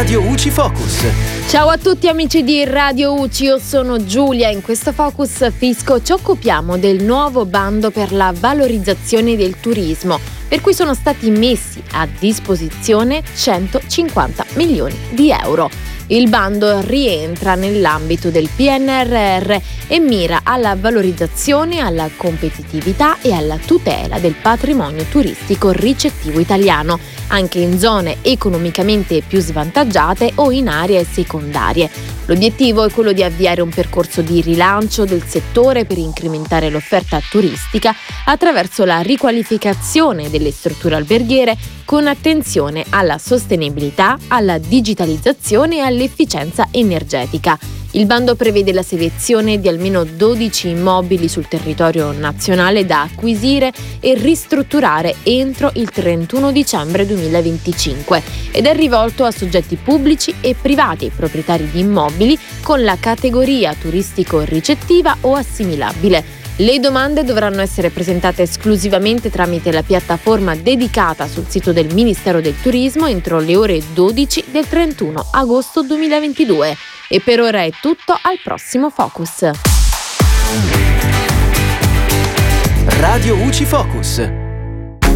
Radio UCI Focus. Ciao a tutti amici di Radio UCI, io sono Giulia. In questo Focus Fisco ci occupiamo del nuovo bando per la valorizzazione del turismo, per cui sono stati messi a disposizione 150 milioni di euro. Il bando rientra nell'ambito del PNRR e mira alla valorizzazione, alla competitività e alla tutela del patrimonio turistico ricettivo italiano, anche in zone economicamente più svantaggiate o in aree secondarie. L'obiettivo è quello di avviare un percorso di rilancio del settore per incrementare l'offerta turistica attraverso la riqualificazione delle strutture alberghiere con attenzione alla sostenibilità, alla digitalizzazione e all'efficienza energetica. Il bando prevede la selezione di almeno 12 immobili sul territorio nazionale da acquisire e ristrutturare entro il 31 dicembre 2025 ed è rivolto a soggetti pubblici e privati proprietari di immobili con la categoria turistico-ricettiva o assimilabile. Le domande dovranno essere presentate esclusivamente tramite la piattaforma dedicata sul sito del Ministero del Turismo entro le ore 12 del 31 agosto 2022. E per ora è tutto, al prossimo Focus. Radio UCI Focus.